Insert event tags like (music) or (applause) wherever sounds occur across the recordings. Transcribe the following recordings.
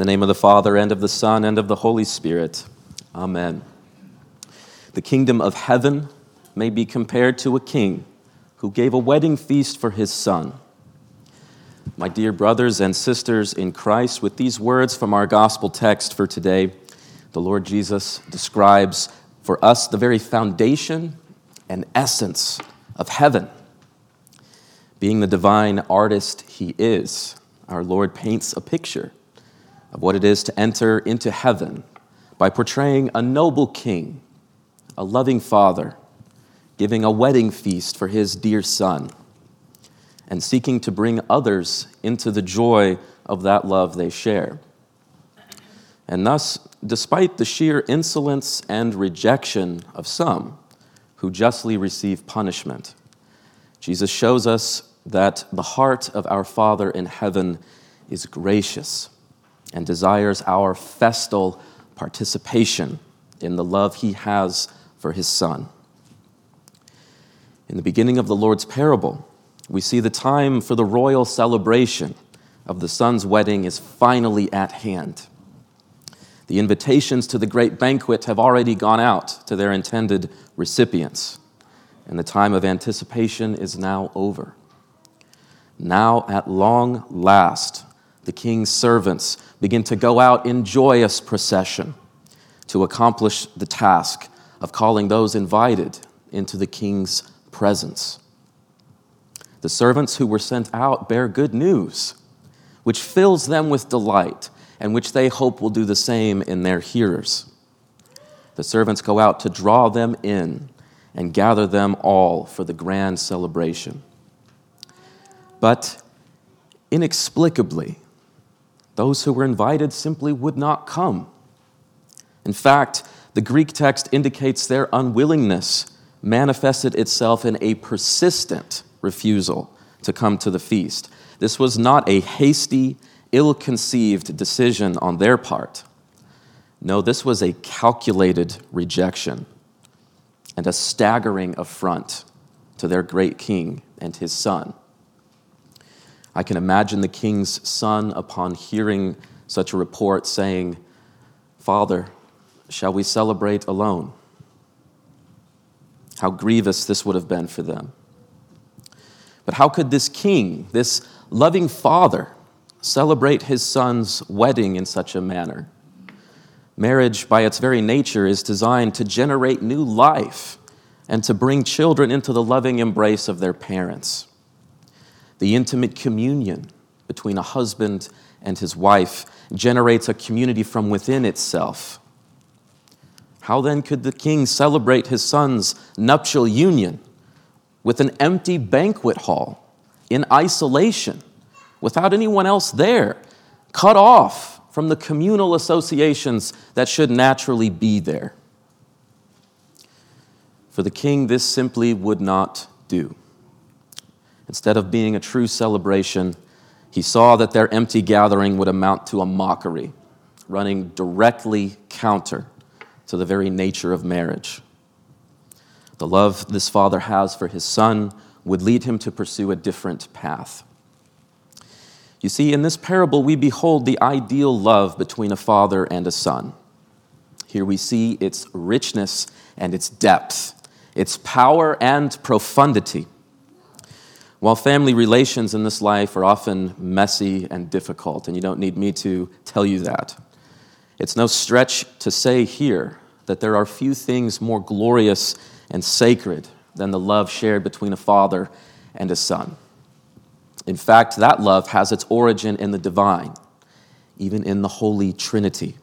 the name of the Father, and of the Son, and of the Holy Spirit. Amen. The kingdom of heaven may be compared to a king who gave a wedding feast for his son. My dear brothers and sisters in Christ, with these words from our gospel text for today, the Lord Jesus describes for us the very foundation and essence of heaven. Being the divine artist he is, our Lord paints a picture of what it is to enter into heaven by portraying a noble king, a loving father, giving a wedding feast for his dear son, and seeking to bring others into the joy of that love they share. And thus, despite the sheer insolence and rejection of some who justly receive punishment, Jesus shows us that the heart of our Father in heaven is gracious and desires our festal participation in the love he has for his son. In the beginning of the Lord's parable, we see the time for the royal celebration of the son's wedding is finally at hand. The invitations to the great banquet have already gone out to their intended recipients, and the time of anticipation is now over. Now, at long last, the king's servants begin to go out in joyous procession to accomplish the task of calling those invited into the king's presence. The servants who were sent out bear good news, which fills them with delight and which they hope will do the same in their hearers. The servants go out to draw them in and gather them all for the grand celebration. But inexplicably, those who were invited simply would not come. In fact, the Greek text indicates their unwillingness manifested itself in a persistent refusal to come to the feast. This was not a hasty, ill conceived decision on their part. No, this was a calculated rejection and a staggering affront to their great king and his son. I can imagine the king's son, upon hearing such a report, saying, Father, shall we celebrate alone? How grievous this would have been for them. But how could this king, this loving father, celebrate his son's wedding in such a manner? Marriage, by its very nature, is designed to generate new life and to bring children into the loving embrace of their parents the intimate communion between a husband and his wife generates a community from within itself. How then could the king celebrate his son's nuptial union with an empty banquet hall in isolation, without anyone else there, cut off from the communal associations that should naturally be there? For the king, this simply would not do. Instead of being a true celebration, he saw that their empty gathering would amount to a mockery, running directly counter to the very nature of marriage. The love this father has for his son would lead him to pursue a different path. You see, in this parable, we behold the ideal love between a father and a son. Here we see its richness and its depth, its power and profundity. While family relations in this life are often messy and difficult, and you don't need me to tell you that, it's no stretch to say here that there are few things more glorious and sacred than the love shared between a father and a son. In fact, that love has its origin in the divine, even in the Holy Trinity.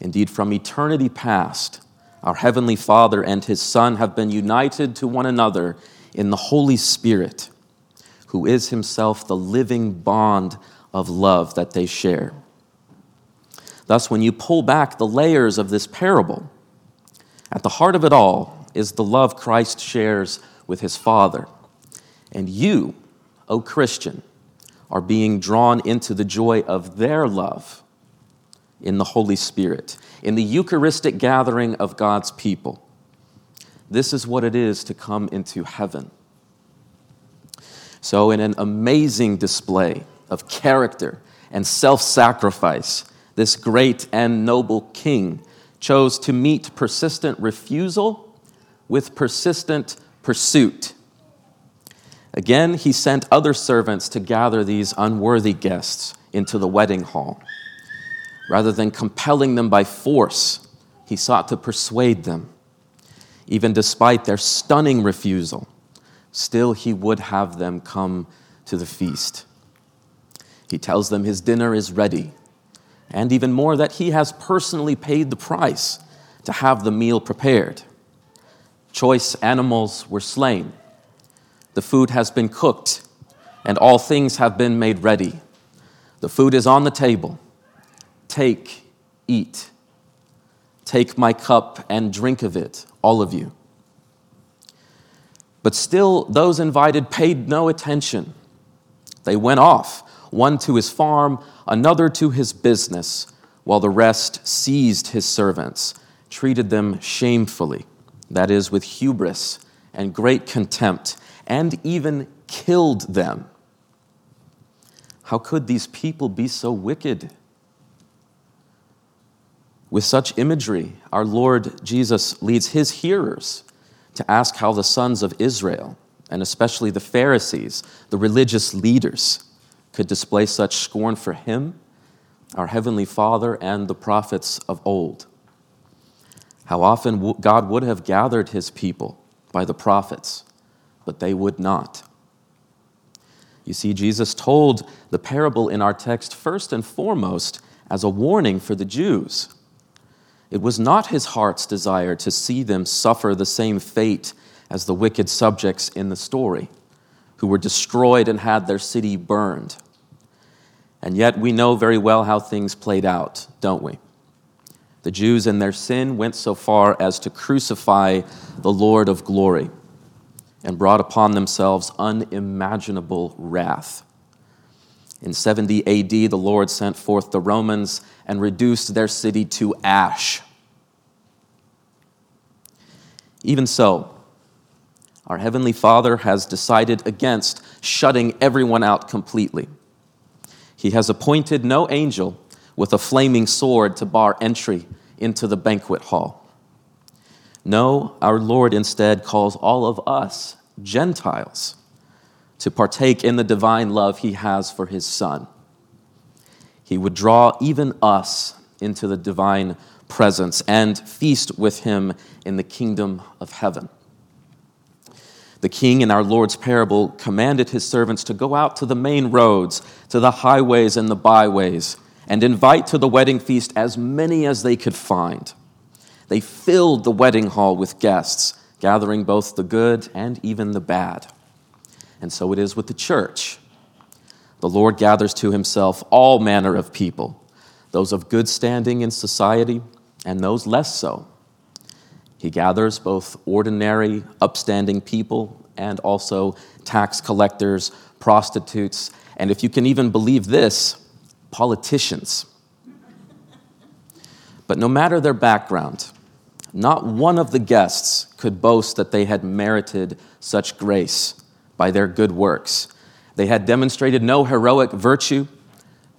Indeed, from eternity past, our Heavenly Father and His Son have been united to one another in the Holy Spirit, who is himself the living bond of love that they share. Thus, when you pull back the layers of this parable, at the heart of it all is the love Christ shares with his Father. And you, O Christian, are being drawn into the joy of their love in the Holy Spirit, in the Eucharistic gathering of God's people. This is what it is to come into heaven. So, in an amazing display of character and self sacrifice, this great and noble king chose to meet persistent refusal with persistent pursuit. Again, he sent other servants to gather these unworthy guests into the wedding hall. Rather than compelling them by force, he sought to persuade them. Even despite their stunning refusal, still he would have them come to the feast. He tells them his dinner is ready, and even more, that he has personally paid the price to have the meal prepared. Choice animals were slain, the food has been cooked, and all things have been made ready. The food is on the table. Take, eat. Take my cup and drink of it, all of you. But still, those invited paid no attention. They went off, one to his farm, another to his business, while the rest seized his servants, treated them shamefully, that is, with hubris and great contempt, and even killed them. How could these people be so wicked? With such imagery, our Lord Jesus leads his hearers to ask how the sons of Israel, and especially the Pharisees, the religious leaders, could display such scorn for him, our Heavenly Father, and the prophets of old. How often God would have gathered his people by the prophets, but they would not. You see, Jesus told the parable in our text first and foremost as a warning for the Jews. It was not his heart's desire to see them suffer the same fate as the wicked subjects in the story, who were destroyed and had their city burned. And yet we know very well how things played out, don't we? The Jews in their sin went so far as to crucify the Lord of glory and brought upon themselves unimaginable wrath. In 70 AD, the Lord sent forth the Romans and reduced their city to ash. Even so, our Heavenly Father has decided against shutting everyone out completely. He has appointed no angel with a flaming sword to bar entry into the banquet hall. No, our Lord instead calls all of us, Gentiles, to partake in the divine love he has for his Son. He would draw even us into the divine presence and feast with him in the kingdom of heaven. The king in our Lord's parable commanded his servants to go out to the main roads, to the highways and the byways, and invite to the wedding feast as many as they could find. They filled the wedding hall with guests, gathering both the good and even the bad. And so it is with the church. The Lord gathers to himself all manner of people, those of good standing in society and those less so. He gathers both ordinary, upstanding people and also tax collectors, prostitutes, and if you can even believe this, politicians. But no matter their background, not one of the guests could boast that they had merited such grace by their good works. They had demonstrated no heroic virtue,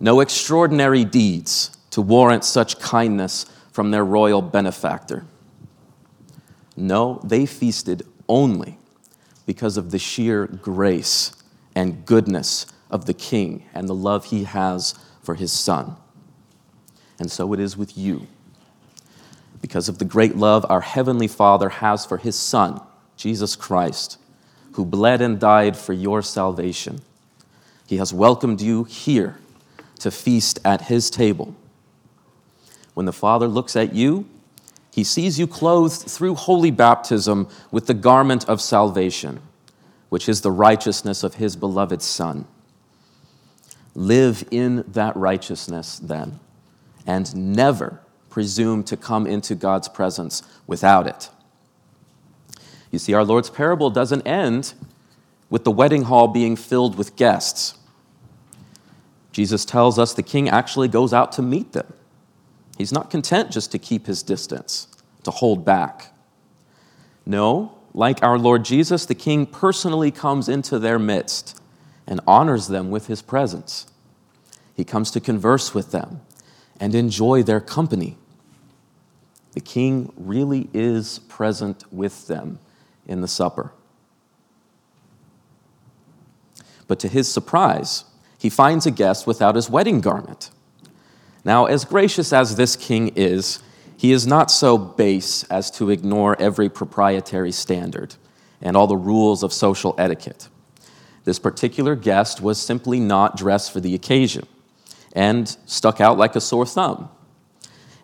no extraordinary deeds to warrant such kindness from their royal benefactor. No, they feasted only because of the sheer grace and goodness of the king and the love he has for his son. And so it is with you. Because of the great love our Heavenly Father has for his Son, Jesus Christ, who bled and died for your salvation, he has welcomed you here to feast at his table. When the Father looks at you, he sees you clothed through holy baptism with the garment of salvation, which is the righteousness of his beloved Son. Live in that righteousness then, and never presume to come into God's presence without it. You see, our Lord's parable doesn't end with the wedding hall being filled with guests. Jesus tells us the king actually goes out to meet them. He's not content just to keep his distance, to hold back. No, like our Lord Jesus, the king personally comes into their midst and honors them with his presence. He comes to converse with them and enjoy their company. The king really is present with them in the supper. But to his surprise, he finds a guest without his wedding garment. Now, as gracious as this king is, he is not so base as to ignore every proprietary standard and all the rules of social etiquette. This particular guest was simply not dressed for the occasion and stuck out like a sore thumb.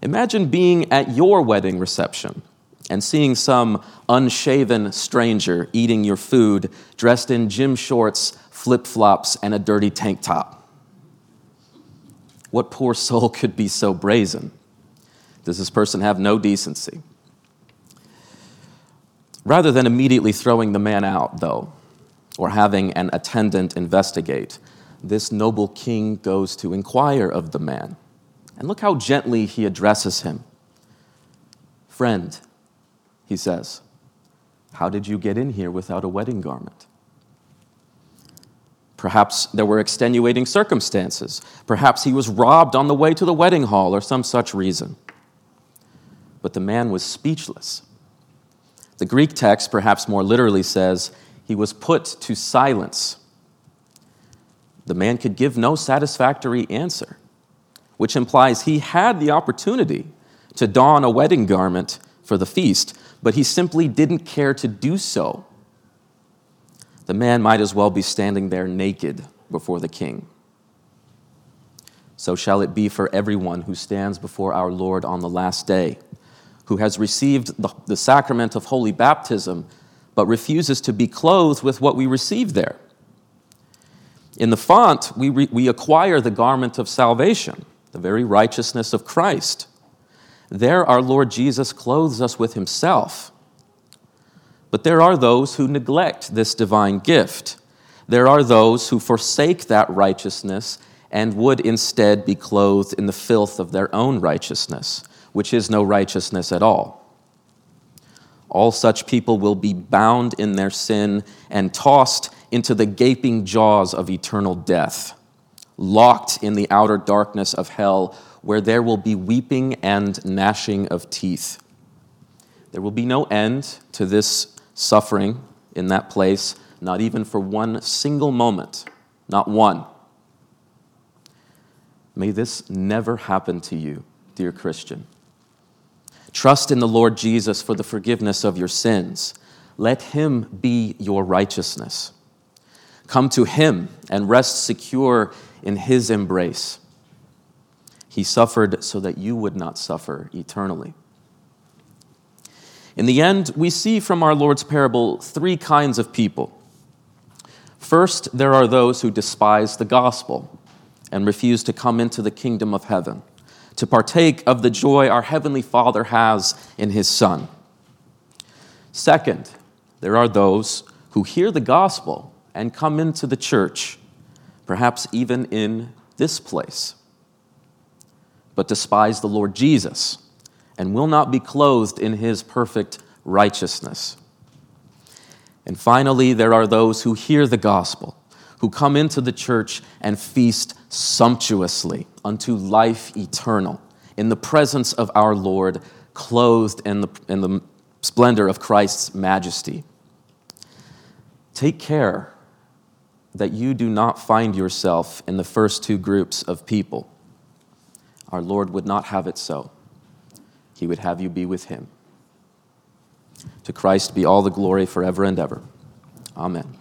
Imagine being at your wedding reception and seeing some unshaven stranger eating your food dressed in gym shorts, flip flops, and a dirty tank top. What poor (laughs) soul could be so brazen? Does this person have no decency? Rather than immediately throwing the man out, though, or having an attendant investigate, this noble king goes to inquire of the man. And look how gently he addresses him. Friend, he says, how did you get in here without a wedding garment? Perhaps there were extenuating circumstances. Perhaps he was robbed on the way to the wedding hall or some such reason. But the man was speechless. The Greek text, perhaps more literally, says he was put to silence. The man could give no satisfactory answer, which implies he had the opportunity to don a wedding garment for the feast, but he simply didn't care to do so. The man might as well be standing there naked before the king. So shall it be for everyone who stands before our Lord on the last day, who has received the, the sacrament of holy baptism but refuses to be clothed with what we receive there. In the font, we, re, we acquire the garment of salvation, the very righteousness of Christ. There, our Lord Jesus clothes us with himself. But there are those who neglect this divine gift. There are those who forsake that righteousness and would instead be clothed in the filth of their own righteousness, which is no righteousness at all. All such people will be bound in their sin and tossed into the gaping jaws of eternal death, locked in the outer darkness of hell, where there will be weeping and gnashing of teeth. There will be no end to this suffering in that place, not even for one single moment, not one. May this never happen to you, dear Christian. Trust in the Lord Jesus for the forgiveness of your sins. Let him be your righteousness. Come to him and rest secure in his embrace. He suffered so that you would not suffer eternally. In the end, we see from our Lord's parable three kinds of people. First, there are those who despise the gospel and refuse to come into the kingdom of heaven to partake of the joy our Heavenly Father has in His Son. Second, there are those who hear the gospel and come into the church, perhaps even in this place, but despise the Lord Jesus and will not be clothed in His perfect righteousness. And finally, there are those who hear the gospel, who come into the church and feast sumptuously unto life eternal in the presence of our Lord, clothed in the, in the splendor of Christ's majesty. Take care that you do not find yourself in the first two groups of people. Our Lord would not have it so. He would have you be with Him. To Christ be all the glory forever and ever. Amen.